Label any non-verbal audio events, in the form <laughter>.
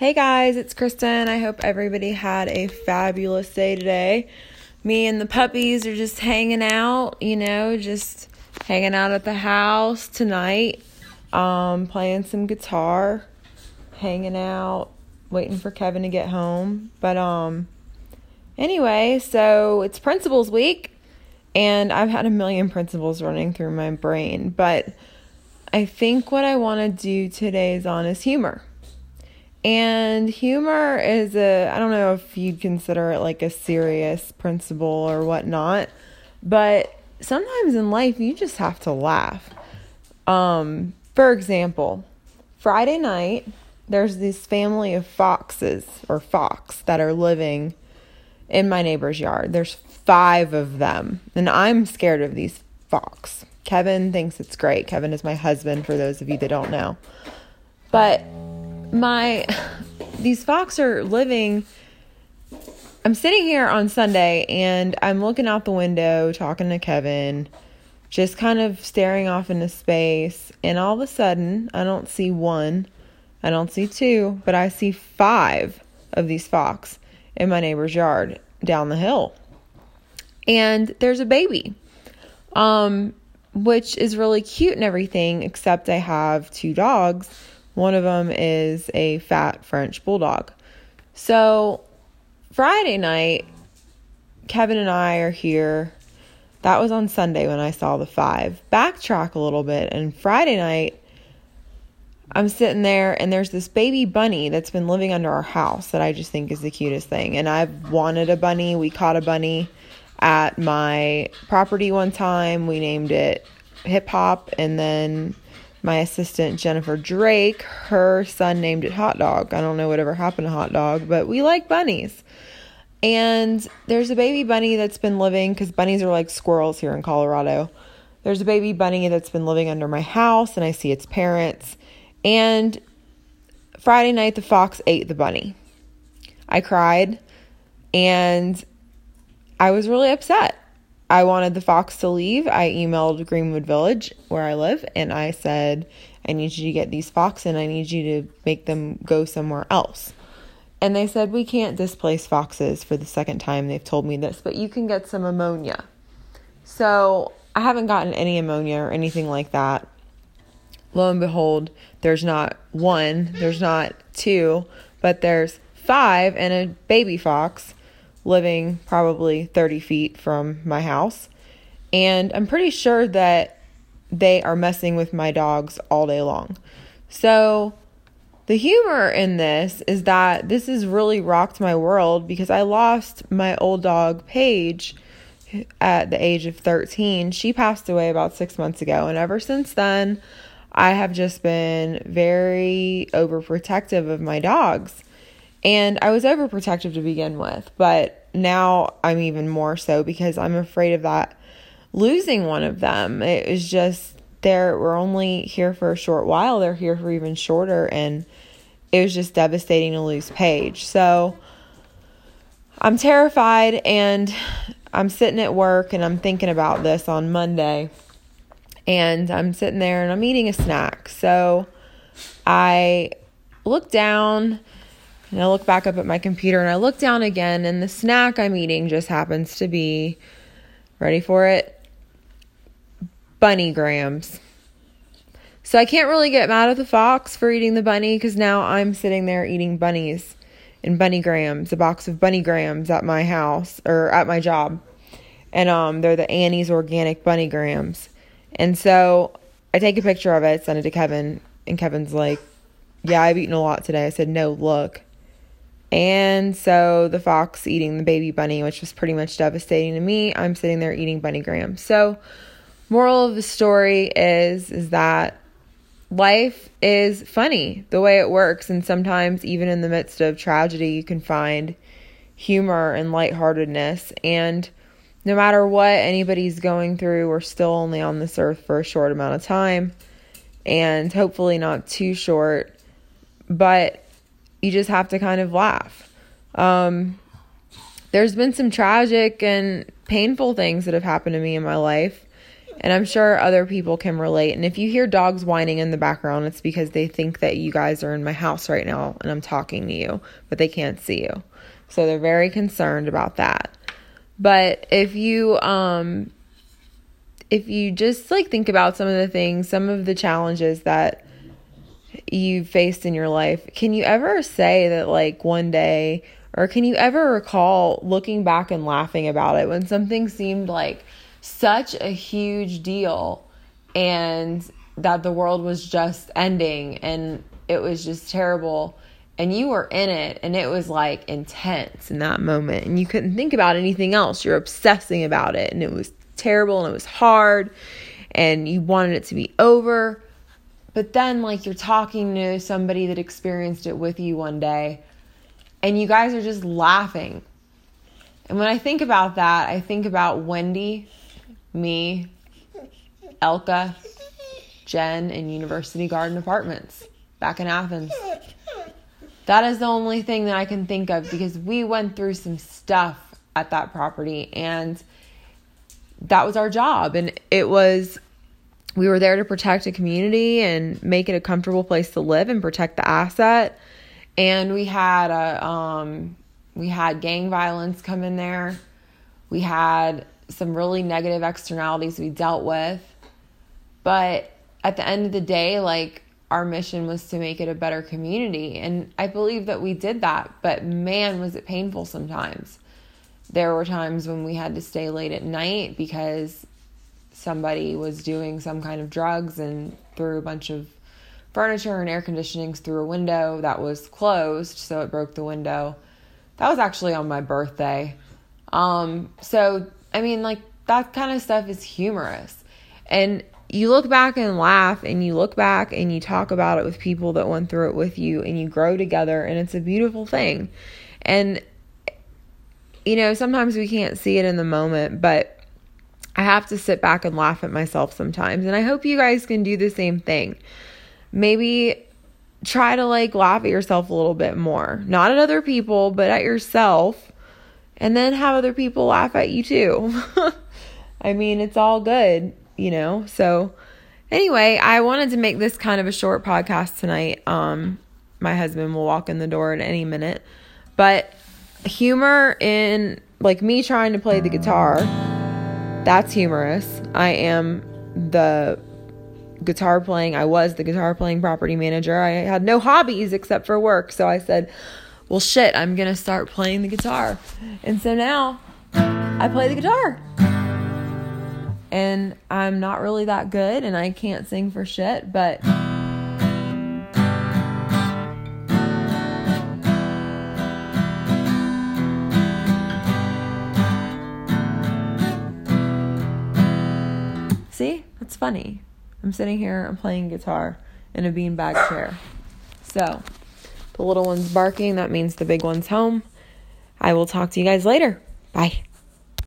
Hey guys, it's Kristen. I hope everybody had a fabulous day today. Me and the puppies are just hanging out, you know, just hanging out at the house tonight, um, playing some guitar, hanging out, waiting for Kevin to get home. But um anyway, so it's principles week and I've had a million principles running through my brain, but I think what I want to do today is on is humor. And humor is a, I don't know if you'd consider it like a serious principle or whatnot, but sometimes in life you just have to laugh. Um, for example, Friday night, there's this family of foxes or fox that are living in my neighbor's yard. There's five of them, and I'm scared of these fox. Kevin thinks it's great. Kevin is my husband, for those of you that don't know. But my these fox are living I'm sitting here on Sunday and I'm looking out the window talking to Kevin, just kind of staring off into space, and all of a sudden, I don't see one, I don't see two, but I see five of these fox in my neighbor's yard down the hill. And there's a baby. Um which is really cute and everything, except I have two dogs one of them is a fat French bulldog. So, Friday night, Kevin and I are here. That was on Sunday when I saw the five. Backtrack a little bit, and Friday night, I'm sitting there, and there's this baby bunny that's been living under our house that I just think is the cutest thing. And I've wanted a bunny. We caught a bunny at my property one time. We named it Hip Hop, and then my assistant Jennifer Drake, her son named it Hot Dog. I don't know whatever happened to Hot Dog, but we like bunnies. And there's a baby bunny that's been living because bunnies are like squirrels here in Colorado. There's a baby bunny that's been living under my house, and I see its parents. And Friday night, the fox ate the bunny. I cried, and I was really upset. I wanted the fox to leave. I emailed Greenwood Village where I live and I said, I need you to get these fox and I need you to make them go somewhere else. And they said, We can't displace foxes for the second time. They've told me this, but you can get some ammonia. So I haven't gotten any ammonia or anything like that. Lo and behold, there's not one, there's not two, but there's five and a baby fox living probably 30 feet from my house. And I'm pretty sure that they are messing with my dogs all day long. So, the humor in this is that this has really rocked my world because I lost my old dog, Paige, at the age of 13. She passed away about six months ago. And ever since then, I have just been very overprotective of my dogs. And I was overprotective to begin with, but now I'm even more so because I'm afraid of that losing one of them. It was just they're we're only here for a short while. They're here for even shorter and it was just devastating to lose Paige. So I'm terrified and I'm sitting at work and I'm thinking about this on Monday. And I'm sitting there and I'm eating a snack. So I look down and I look back up at my computer and I look down again, and the snack I'm eating just happens to be ready for it Bunny Grahams. So I can't really get mad at the fox for eating the bunny because now I'm sitting there eating bunnies and Bunny Grahams, a box of Bunny Grahams at my house or at my job. And um they're the Annie's organic Bunny Grahams. And so I take a picture of it, send it to Kevin, and Kevin's like, Yeah, I've eaten a lot today. I said, No, look. And so the fox eating the baby bunny, which was pretty much devastating to me. I'm sitting there eating Bunny Grahams. So moral of the story is is that life is funny the way it works and sometimes even in the midst of tragedy you can find humor and lightheartedness and no matter what anybody's going through we're still only on this earth for a short amount of time and hopefully not too short but you just have to kind of laugh. Um, there's been some tragic and painful things that have happened to me in my life. And I'm sure other people can relate. And if you hear dogs whining in the background, it's because they think that you guys are in my house right now and I'm talking to you, but they can't see you. So they're very concerned about that. But if you um if you just like think about some of the things, some of the challenges that you faced in your life, can you ever say that like one day or can you ever recall looking back and laughing about it when something seemed like such a huge deal and that the world was just ending and it was just terrible and you were in it and it was like intense in that moment and you couldn't think about anything else? You're obsessing about it and it was terrible and it was hard and you wanted it to be over but then like you're talking to somebody that experienced it with you one day and you guys are just laughing and when i think about that i think about wendy me elka jen and university garden apartments back in athens that is the only thing that i can think of because we went through some stuff at that property and that was our job. And it was, we were there to protect a community and make it a comfortable place to live and protect the asset. And we had a, um, we had gang violence come in there. We had some really negative externalities we dealt with. But at the end of the day, like our mission was to make it a better community. And I believe that we did that. But man, was it painful sometimes there were times when we had to stay late at night because somebody was doing some kind of drugs and threw a bunch of furniture and air conditionings through a window that was closed, so it broke the window. That was actually on my birthday. Um, so, I mean, like, that kind of stuff is humorous. And you look back and laugh, and you look back and you talk about it with people that went through it with you, and you grow together, and it's a beautiful thing. And you know, sometimes we can't see it in the moment, but I have to sit back and laugh at myself sometimes. And I hope you guys can do the same thing. Maybe try to like laugh at yourself a little bit more. Not at other people, but at yourself. And then have other people laugh at you too. <laughs> I mean, it's all good, you know? So, anyway, I wanted to make this kind of a short podcast tonight. Um, my husband will walk in the door at any minute. But humor in like me trying to play the guitar that's humorous. I am the guitar playing i was the guitar playing property manager. I had no hobbies except for work. So i said well shit i'm gonna start playing the guitar. And so now i play the guitar. And i'm not really that good and i can't sing for shit but It's funny. I'm sitting here, I'm playing guitar in a beanbag chair. So, the little one's barking. That means the big one's home. I will talk to you guys later. Bye.